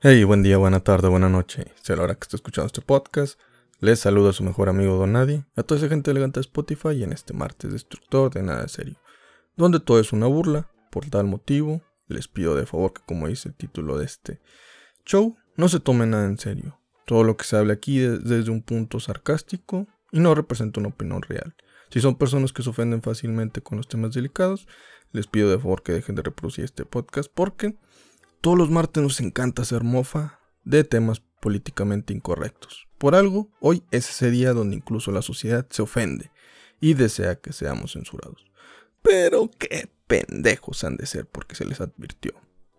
Hey, buen día, buena tarde, buena noche. Sea la hora que esté escuchando este podcast. Les saluda a su mejor amigo Don Nadie, a toda esa gente elegante de Spotify y en este martes destructor de nada serio, donde todo es una burla. Por tal motivo, les pido de favor que, como dice el título de este show, no se tome nada en serio. Todo lo que se hable aquí es desde un punto sarcástico y no representa una opinión real. Si son personas que se ofenden fácilmente con los temas delicados, les pido de favor que dejen de reproducir este podcast porque todos los martes nos encanta hacer mofa de temas políticamente incorrectos. Por algo, hoy es ese día donde incluso la sociedad se ofende y desea que seamos censurados. Pero qué pendejos han de ser porque se les advirtió.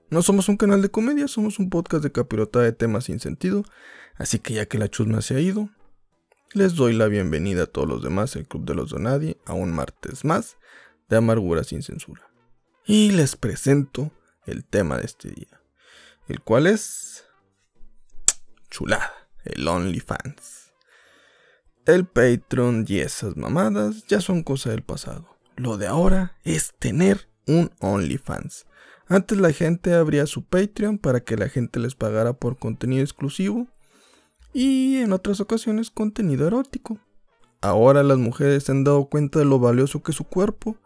No somos un canal de comedia, somos un podcast de capirota de temas sin sentido, así que ya que la chusma se ha ido, les doy la bienvenida a todos los demás, el Club de los Donadi, a un martes más de Amargura sin Censura. Y les presento el tema de este día, el cual es chulada, el OnlyFans. El Patreon y esas mamadas ya son cosa del pasado. Lo de ahora es tener un OnlyFans. Antes la gente abría su Patreon para que la gente les pagara por contenido exclusivo y en otras ocasiones contenido erótico. Ahora las mujeres se han dado cuenta de lo valioso que es su cuerpo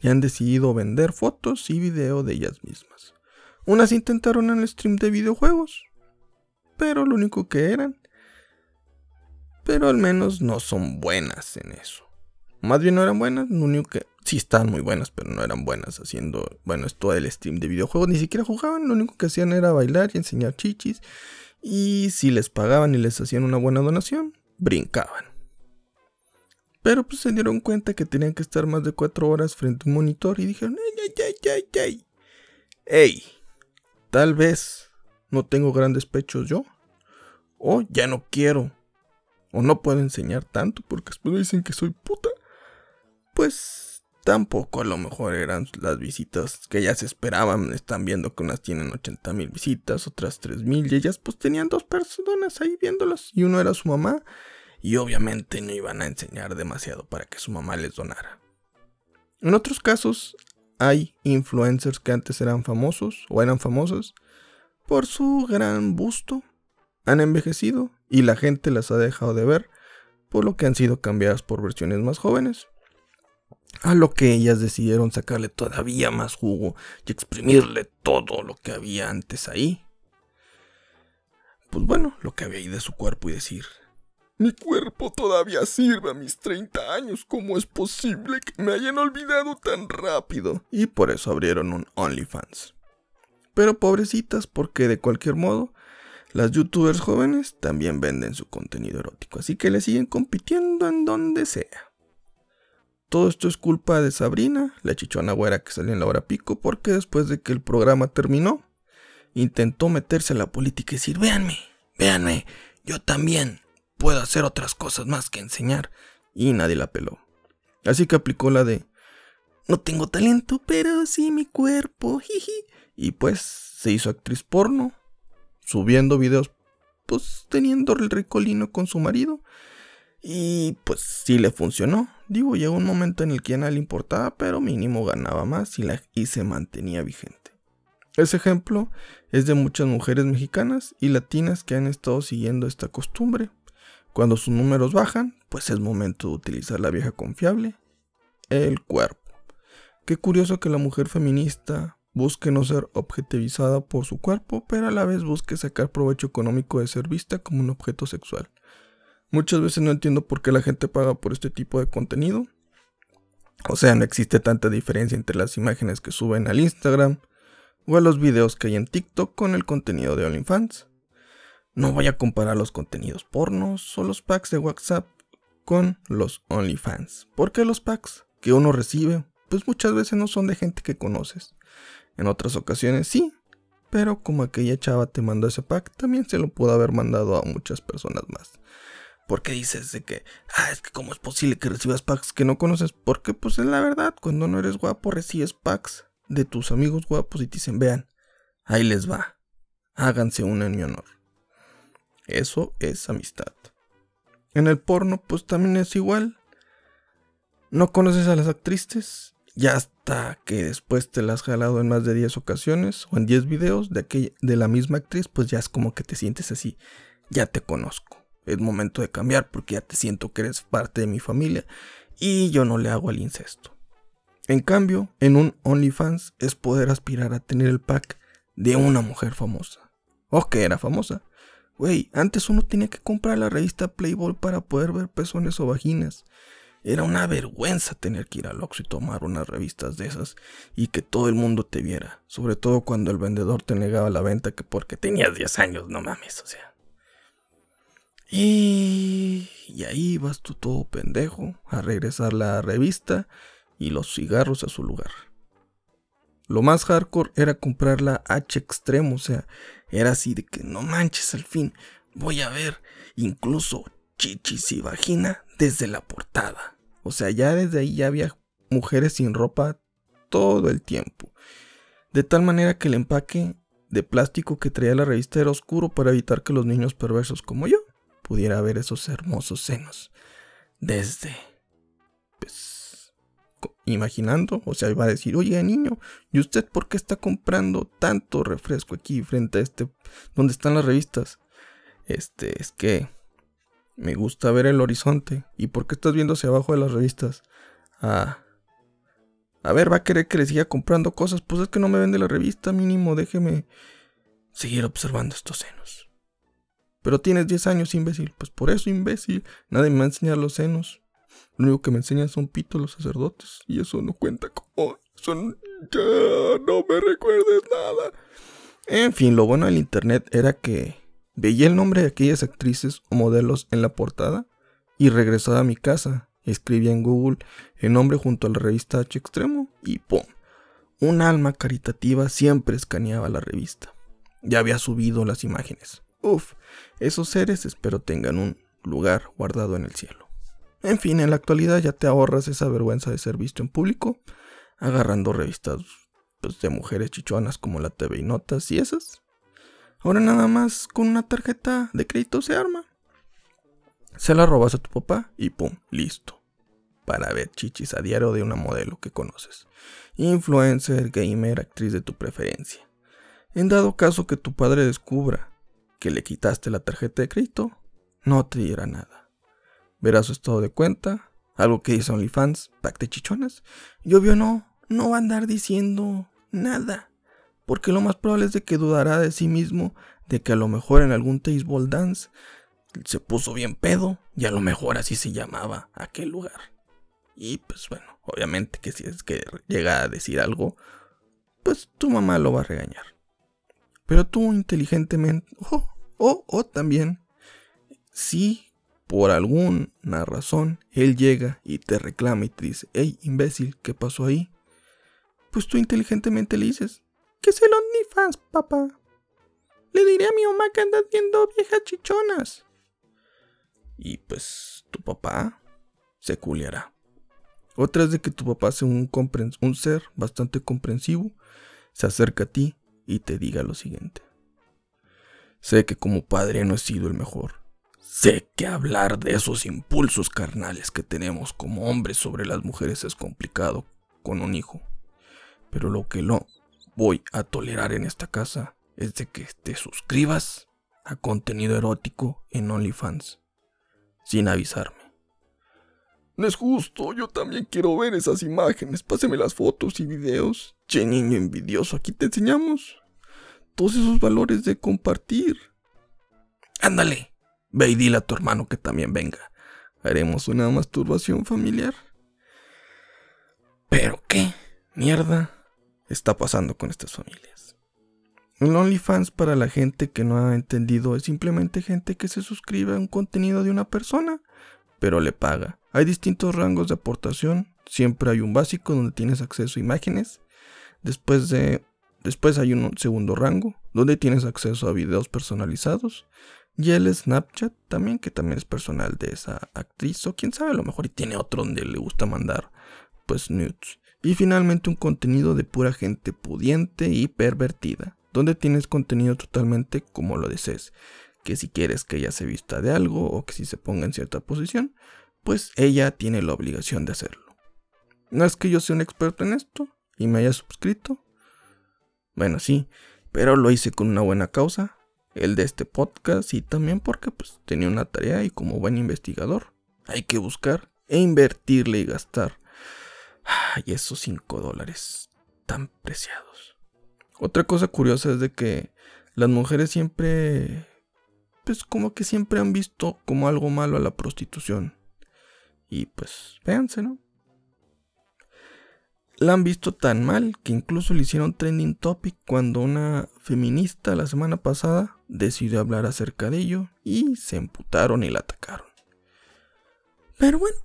y han decidido vender fotos y video de ellas mismas. Unas intentaron en el stream de videojuegos, pero lo único que eran. Pero al menos no son buenas en eso. Más bien no eran buenas, lo único que sí estaban muy buenas, pero no eran buenas haciendo, bueno, esto del stream de videojuegos, ni siquiera jugaban, lo único que hacían era bailar y enseñar chichis y si les pagaban y les hacían una buena donación, brincaban. Pero pues se dieron cuenta que tenían que estar más de cuatro horas frente a un monitor y dijeron, ey, ey, ey, ey, ey, tal vez no tengo grandes pechos yo, o ya no quiero, o no puedo enseñar tanto porque después dicen que soy puta. Pues Tampoco a lo mejor eran las visitas que ya se esperaban. Están viendo que unas tienen 80 mil visitas, otras 3 mil. Y ellas pues tenían dos personas ahí viéndolas. Y uno era su mamá. Y obviamente no iban a enseñar demasiado para que su mamá les donara. En otros casos hay influencers que antes eran famosos o eran famosos por su gran busto. Han envejecido y la gente las ha dejado de ver por lo que han sido cambiadas por versiones más jóvenes a lo que ellas decidieron sacarle todavía más jugo y exprimirle todo lo que había antes ahí. Pues bueno, lo que había ahí de su cuerpo y decir, mi cuerpo todavía sirve a mis 30 años, ¿cómo es posible que me hayan olvidado tan rápido? Y por eso abrieron un OnlyFans. Pero pobrecitas, porque de cualquier modo, las youtubers jóvenes también venden su contenido erótico, así que le siguen compitiendo en donde sea. Todo esto es culpa de Sabrina, la chichona güera que salió en la hora pico, porque después de que el programa terminó, intentó meterse a la política y decir, véanme, véanme, yo también puedo hacer otras cosas más que enseñar. Y nadie la peló. Así que aplicó la de, no tengo talento, pero sí mi cuerpo, jiji. Y pues se hizo actriz porno, subiendo videos, pues teniendo el ricolino con su marido y pues sí le funcionó. Digo, llegó un momento en el que ya nada le importaba, pero mínimo ganaba más y se mantenía vigente. Ese ejemplo es de muchas mujeres mexicanas y latinas que han estado siguiendo esta costumbre. Cuando sus números bajan, pues es momento de utilizar la vieja confiable, el cuerpo. Qué curioso que la mujer feminista busque no ser objetivizada por su cuerpo, pero a la vez busque sacar provecho económico de ser vista como un objeto sexual. Muchas veces no entiendo por qué la gente paga por este tipo de contenido. O sea, no existe tanta diferencia entre las imágenes que suben al Instagram o a los videos que hay en TikTok con el contenido de OnlyFans. No voy a comparar los contenidos pornos o los packs de WhatsApp con los OnlyFans, porque los packs que uno recibe, pues muchas veces no son de gente que conoces. En otras ocasiones sí, pero como aquella chava te mandó ese pack, también se lo pudo haber mandado a muchas personas más. ¿Por qué dices de que, ah, es que cómo es posible que recibas packs que no conoces? Porque pues es la verdad, cuando no eres guapo recibes packs de tus amigos guapos y te dicen, vean, ahí les va, háganse una en mi honor. Eso es amistad. En el porno pues también es igual. No conoces a las actrices Ya hasta que después te la has jalado en más de 10 ocasiones o en 10 videos de, de la misma actriz, pues ya es como que te sientes así. Ya te conozco. Es momento de cambiar porque ya te siento que eres parte de mi familia y yo no le hago al incesto. En cambio, en un OnlyFans es poder aspirar a tener el pack de una mujer famosa. O que era famosa. Güey, antes uno tenía que comprar la revista Playboy para poder ver pezones o vaginas. Era una vergüenza tener que ir al Oxxo y tomar unas revistas de esas y que todo el mundo te viera. Sobre todo cuando el vendedor te negaba la venta que porque tenías 10 años, no mames, o sea. Y, y ahí vas tú todo pendejo a regresar la revista y los cigarros a su lugar. Lo más hardcore era comprar la H extremo, o sea, era así de que no manches al fin, voy a ver incluso chichis y vagina desde la portada. O sea, ya desde ahí ya había mujeres sin ropa todo el tiempo. De tal manera que el empaque de plástico que traía la revista era oscuro para evitar que los niños perversos como yo pudiera ver esos hermosos senos desde pues imaginando, o sea, iba a decir, oye niño, ¿y usted por qué está comprando tanto refresco aquí frente a este, donde están las revistas? Este, es que me gusta ver el horizonte. ¿Y por qué estás viendo hacia abajo de las revistas? Ah. A ver, va a querer que le siga comprando cosas. Pues es que no me vende la revista, mínimo, déjeme seguir observando estos senos. Pero tienes 10 años, imbécil. Pues por eso, imbécil. Nadie me va a enseñar los senos. Lo único que me enseñan son pitos los sacerdotes. Y eso no cuenta como. Son. Ya, no me recuerdes nada. En fin, lo bueno del internet era que veía el nombre de aquellas actrices o modelos en la portada y regresaba a mi casa. Escribía en Google el nombre junto a la revista H Extremo y ¡pum! Un alma caritativa siempre escaneaba la revista. Ya había subido las imágenes. Uf, esos seres espero tengan un lugar guardado en el cielo. En fin, en la actualidad ya te ahorras esa vergüenza de ser visto en público, agarrando revistas pues, de mujeres chichonas como la TV y Notas y esas. Ahora nada más con una tarjeta de crédito se arma. Se la robas a tu papá y pum, listo. Para ver chichis a diario de una modelo que conoces. Influencer, gamer, actriz de tu preferencia. En dado caso que tu padre descubra que le quitaste la tarjeta de crédito, no te dirá nada verá su estado de cuenta, algo que dice OnlyFans, pack de chichonas, y obvio no, no va a andar diciendo nada, porque lo más probable es de que dudará de sí mismo, de que a lo mejor en algún table dance se puso bien pedo, y a lo mejor así se llamaba aquel lugar. Y pues bueno, obviamente que si es que llega a decir algo, pues tu mamá lo va a regañar. Pero tú inteligentemente, o oh, oh, también, sí por alguna razón, él llega y te reclama y te dice, hey, imbécil, ¿qué pasó ahí? Pues tú inteligentemente le dices, ¿qué es el OnlyFans, papá? Le diré a mi mamá que andas viendo viejas chichonas. Y pues tu papá se culiará. Otra es de que tu papá sea un, un ser bastante comprensivo, se acerca a ti y te diga lo siguiente. Sé que como padre no he sido el mejor Sé que hablar de esos impulsos carnales que tenemos como hombres sobre las mujeres es complicado con un hijo. Pero lo que no voy a tolerar en esta casa es de que te suscribas a contenido erótico en OnlyFans sin avisarme. No es justo, yo también quiero ver esas imágenes. Páseme las fotos y videos. Che niño envidioso, aquí te enseñamos todos esos valores de compartir. Ándale, Ve y dile a tu hermano que también venga. Haremos una masturbación familiar. ¿Pero qué mierda está pasando con estas familias? Un OnlyFans para la gente que no ha entendido es simplemente gente que se suscribe a un contenido de una persona, pero le paga. Hay distintos rangos de aportación. Siempre hay un básico donde tienes acceso a imágenes. Después de después hay un segundo rango donde tienes acceso a videos personalizados y el Snapchat también, que también es personal de esa actriz, o quién sabe, a lo mejor y tiene otro donde le gusta mandar, pues, nudes. Y finalmente un contenido de pura gente pudiente y pervertida, donde tienes contenido totalmente como lo desees. Que si quieres que ella se vista de algo o que si se ponga en cierta posición, pues ella tiene la obligación de hacerlo. No es que yo sea un experto en esto y me haya suscrito. Bueno, sí, pero lo hice con una buena causa, el de este podcast y también porque pues tenía una tarea y como buen investigador hay que buscar e invertirle y gastar. Y esos 5 dólares tan preciados. Otra cosa curiosa es de que las mujeres siempre, pues como que siempre han visto como algo malo a la prostitución. Y pues, véanse, ¿no? La han visto tan mal que incluso le hicieron trending topic cuando una feminista la semana pasada decidió hablar acerca de ello y se emputaron y la atacaron. Pero bueno,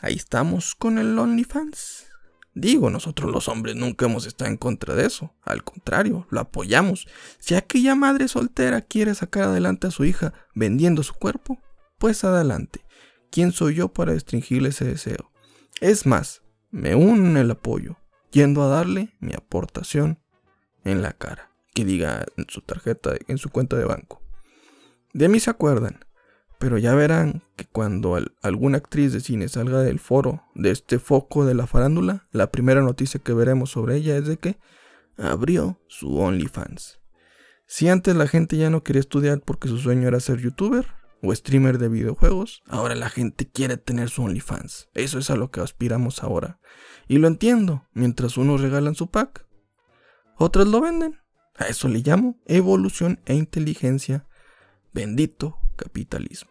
ahí estamos con el OnlyFans. Digo, nosotros los hombres nunca hemos estado en contra de eso. Al contrario, lo apoyamos. Si aquella madre soltera quiere sacar adelante a su hija vendiendo su cuerpo, pues adelante. ¿Quién soy yo para restringirle ese deseo? Es más, me uno en el apoyo, yendo a darle mi aportación en la cara, que diga en su tarjeta, en su cuenta de banco. De mí se acuerdan, pero ya verán que cuando alguna actriz de cine salga del foro de este foco de la farándula, la primera noticia que veremos sobre ella es de que abrió su OnlyFans. Si antes la gente ya no quería estudiar porque su sueño era ser youtuber o streamer de videojuegos, ahora la gente quiere tener su OnlyFans. Eso es a lo que aspiramos ahora. Y lo entiendo, mientras unos regalan su pack, otros lo venden. A eso le llamo evolución e inteligencia. Bendito capitalismo.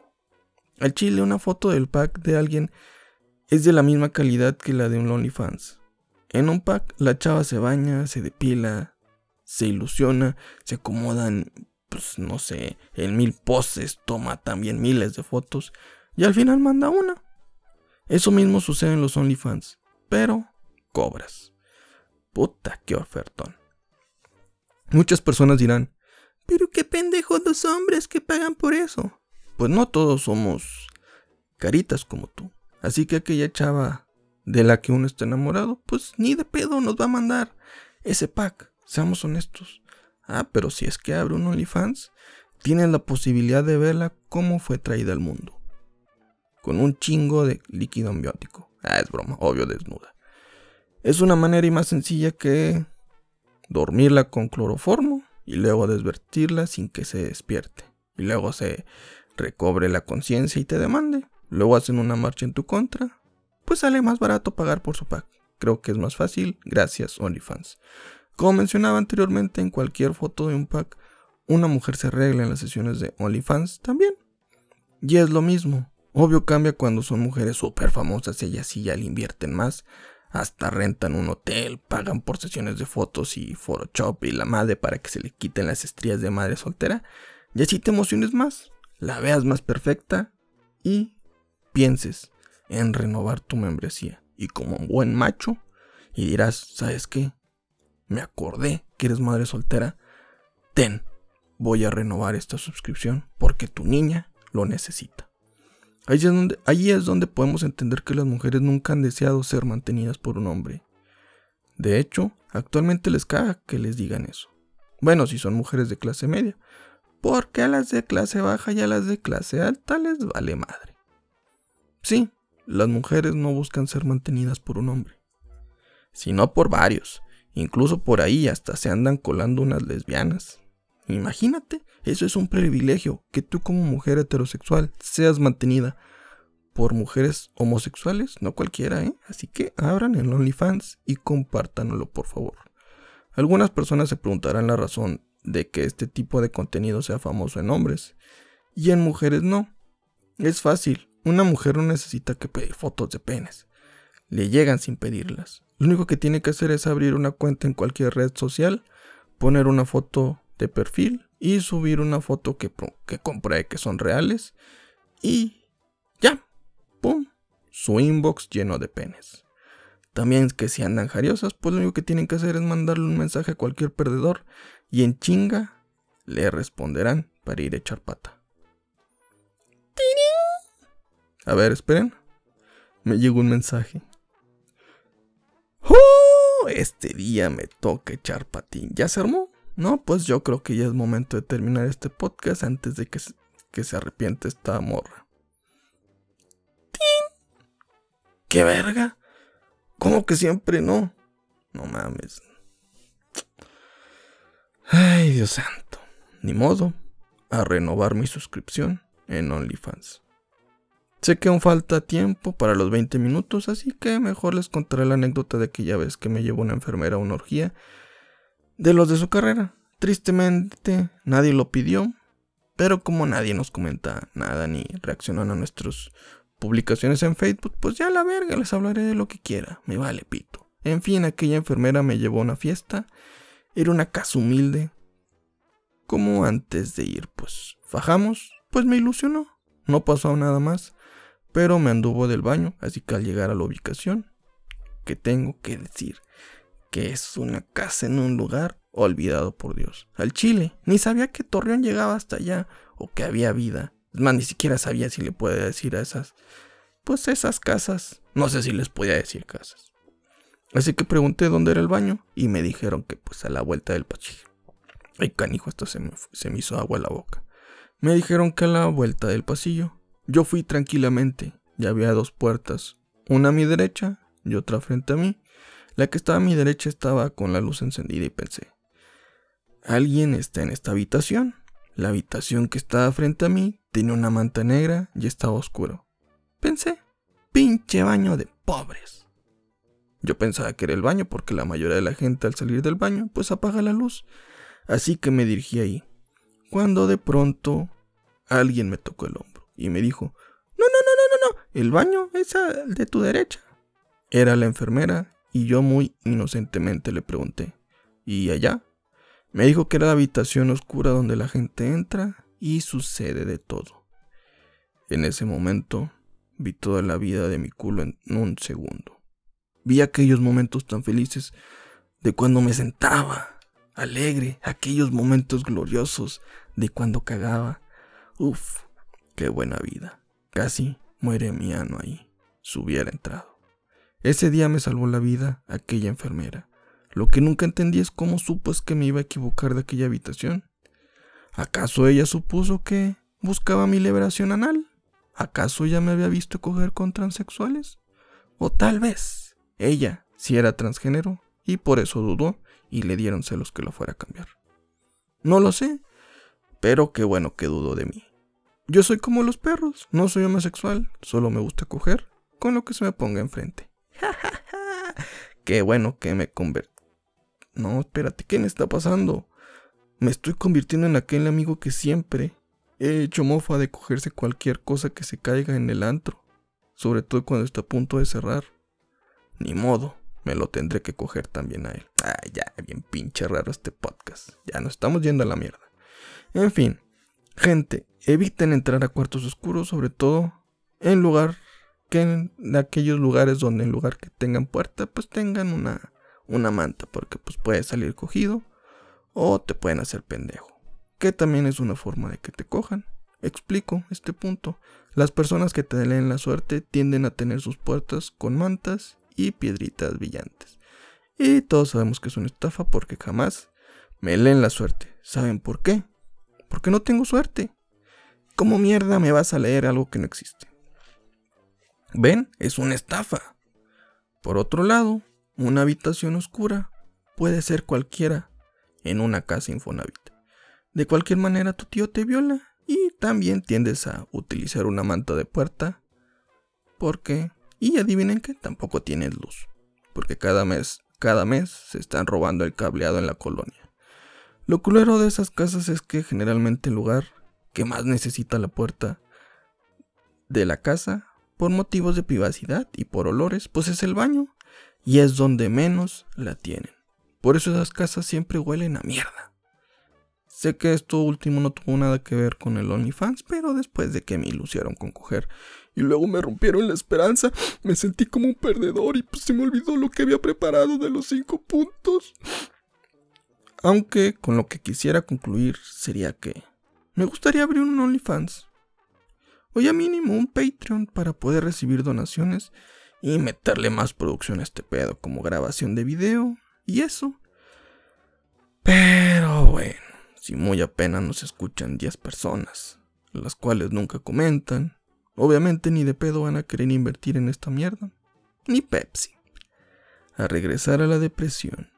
Al chile, una foto del pack de alguien es de la misma calidad que la de un OnlyFans. En un pack, la chava se baña, se depila, se ilusiona, se acomodan, pues no sé, en mil poses, toma también miles de fotos y al final manda una. Eso mismo sucede en los OnlyFans, pero cobras. Puta, qué ofertón. Muchas personas dirán, pero qué pendejos los hombres que pagan por eso. Pues no todos somos caritas como tú. Así que aquella chava de la que uno está enamorado, pues ni de pedo nos va a mandar ese pack. Seamos honestos. Ah, pero si es que abre un OnlyFans, tienes la posibilidad de verla cómo fue traída al mundo. Con un chingo de líquido ambiótico. Ah, es broma, obvio desnuda. Es una manera y más sencilla que dormirla con cloroformo y luego desvertirla sin que se despierte. Y luego se recobre la conciencia y te demande. Luego hacen una marcha en tu contra. Pues sale más barato pagar por su pack. Creo que es más fácil, gracias OnlyFans. Como mencionaba anteriormente, en cualquier foto de un pack, una mujer se arregla en las sesiones de OnlyFans también. Y es lo mismo. Obvio cambia cuando son mujeres súper famosas ellas sí ya le invierten más. Hasta rentan un hotel, pagan por sesiones de fotos y Photoshop y la madre para que se le quiten las estrías de madre soltera. Y así te emociones más, la veas más perfecta y pienses en renovar tu membresía. Y como un buen macho, y dirás, ¿sabes qué? Me acordé que eres madre soltera. Ten, voy a renovar esta suscripción porque tu niña lo necesita. Ahí es, donde, es donde podemos entender que las mujeres nunca han deseado ser mantenidas por un hombre. De hecho, actualmente les caga que les digan eso. Bueno, si son mujeres de clase media. Porque a las de clase baja y a las de clase alta les vale madre. Sí, las mujeres no buscan ser mantenidas por un hombre. Sino por varios. Incluso por ahí hasta se andan colando unas lesbianas. Imagínate, eso es un privilegio, que tú como mujer heterosexual seas mantenida por mujeres homosexuales, no cualquiera, ¿eh? Así que abran el OnlyFans y compártanlo, por favor. Algunas personas se preguntarán la razón de que este tipo de contenido sea famoso en hombres y en mujeres no. Es fácil, una mujer no necesita que pedir fotos de penes. Le llegan sin pedirlas. Lo único que tiene que hacer es abrir una cuenta en cualquier red social, poner una foto perfil y subir una foto que, que compruebe que son reales. Y ya, ¡pum! Su inbox lleno de penes. También que si andan jariosas, pues lo único que tienen que hacer es mandarle un mensaje a cualquier perdedor y en chinga le responderán para ir a echar pata. A ver, esperen. Me llegó un mensaje. ¡Oh! Este día me toca echar patín. ¿Ya se armó? No, pues yo creo que ya es momento de terminar este podcast antes de que, se, arrepiente esta morra. ¡Tin! ¡Qué verga! ¿Cómo que siempre no? No mames. Ay, Dios santo. Ni modo. A renovar mi suscripción en OnlyFans. Sé que aún falta tiempo para los 20 minutos, así que mejor les contaré la anécdota de aquella vez que me llevó una enfermera a una orgía de los de su carrera. Tristemente, nadie lo pidió, pero como nadie nos comenta nada ni reaccionan a nuestras publicaciones en Facebook, pues ya la verga, les hablaré de lo que quiera, me vale pito. En fin, aquella enfermera me llevó a una fiesta, era una casa humilde. Como antes de ir, pues fajamos, pues me ilusionó, no pasó nada más, pero me anduvo del baño, así que al llegar a la ubicación, que tengo que decir que es una casa en un lugar olvidado por Dios. Al Chile, ni sabía que Torreón llegaba hasta allá o que había vida. Es más, ni siquiera sabía si le podía decir a esas, pues esas casas. No sé si les podía decir casas. Así que pregunté dónde era el baño y me dijeron que pues a la vuelta del pasillo. Ay, canijo, esto se me, se me hizo agua en la boca. Me dijeron que a la vuelta del pasillo. Yo fui tranquilamente. Ya había dos puertas, una a mi derecha y otra frente a mí. La que estaba a mi derecha estaba con la luz encendida y pensé, alguien está en esta habitación. La habitación que estaba frente a mí tenía una manta negra y estaba oscuro. Pensé, pinche baño de pobres. Yo pensaba que era el baño porque la mayoría de la gente al salir del baño pues apaga la luz. Así que me dirigí ahí. Cuando de pronto alguien me tocó el hombro y me dijo, no, no, no, no, no, no, el baño es el de tu derecha. Era la enfermera y yo muy inocentemente le pregunté, ¿y allá? Me dijo que era la habitación oscura donde la gente entra y sucede de todo. En ese momento vi toda la vida de mi culo en un segundo. Vi aquellos momentos tan felices de cuando me sentaba, alegre, aquellos momentos gloriosos de cuando cagaba. Uf, qué buena vida. Casi muere mi ano ahí, si hubiera entrado. Ese día me salvó la vida aquella enfermera. Lo que nunca entendí es cómo supo es que me iba a equivocar de aquella habitación. ¿Acaso ella supuso que buscaba mi liberación anal? ¿Acaso ya me había visto coger con transexuales? O tal vez ella sí era transgénero y por eso dudó y le dieron celos que lo fuera a cambiar. No lo sé, pero qué bueno que dudó de mí. Yo soy como los perros, no soy homosexual, solo me gusta coger con lo que se me ponga enfrente. Qué bueno que me convertí. No, espérate, ¿qué me está pasando? Me estoy convirtiendo en aquel amigo que siempre he hecho mofa de cogerse cualquier cosa que se caiga en el antro, sobre todo cuando está a punto de cerrar. Ni modo, me lo tendré que coger también a él. Ay, ya, bien pinche raro este podcast. Ya nos estamos yendo a la mierda. En fin, gente, eviten entrar a cuartos oscuros, sobre todo en lugar que en aquellos lugares donde en lugar que tengan puerta, pues tengan una, una manta, porque pues puede salir cogido o te pueden hacer pendejo, que también es una forma de que te cojan. Explico este punto. Las personas que te leen la suerte tienden a tener sus puertas con mantas y piedritas brillantes. Y todos sabemos que es una estafa porque jamás me leen la suerte. ¿Saben por qué? Porque no tengo suerte. ¿Cómo mierda me vas a leer algo que no existe? ¿Ven? Es una estafa. Por otro lado, una habitación oscura puede ser cualquiera en una casa Infonavit. De cualquier manera tu tío te viola y también tiendes a utilizar una manta de puerta porque y adivinen que tampoco tienes luz, porque cada mes, cada mes se están robando el cableado en la colonia. Lo culero de esas casas es que generalmente el lugar que más necesita la puerta de la casa por motivos de privacidad y por olores, pues es el baño, y es donde menos la tienen. Por eso esas casas siempre huelen a mierda. Sé que esto último no tuvo nada que ver con el OnlyFans, pero después de que me ilusionaron con coger y luego me rompieron la esperanza, me sentí como un perdedor y pues se me olvidó lo que había preparado de los cinco puntos. Aunque con lo que quisiera concluir sería que me gustaría abrir un OnlyFans, o ya mínimo un Patreon para poder recibir donaciones y meterle más producción a este pedo, como grabación de video y eso. Pero bueno, si muy apenas nos escuchan 10 personas, las cuales nunca comentan, obviamente ni de pedo van a querer invertir en esta mierda, ni Pepsi. a regresar a la depresión.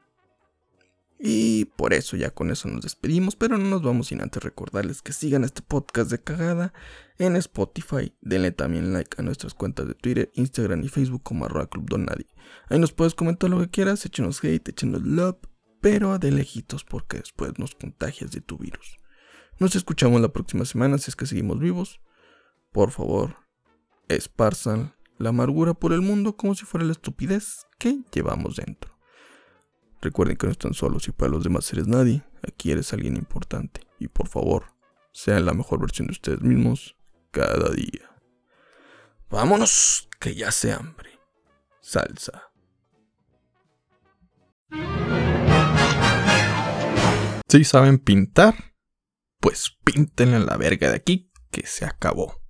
Y por eso ya con eso nos despedimos, pero no nos vamos sin antes recordarles que sigan este podcast de cagada en Spotify. Denle también like a nuestras cuentas de Twitter, Instagram y Facebook como arroba Club Don. Ahí nos puedes comentar lo que quieras, échenos hate, échenos love, pero de lejitos porque después nos contagias de tu virus. Nos escuchamos la próxima semana si es que seguimos vivos. Por favor, esparzan la amargura por el mundo como si fuera la estupidez que llevamos dentro. Recuerden que no están solos y para los demás eres nadie, aquí eres alguien importante. Y por favor, sean la mejor versión de ustedes mismos cada día. Vámonos, que ya se hambre. Salsa. Si saben pintar, pues píntenle la verga de aquí, que se acabó.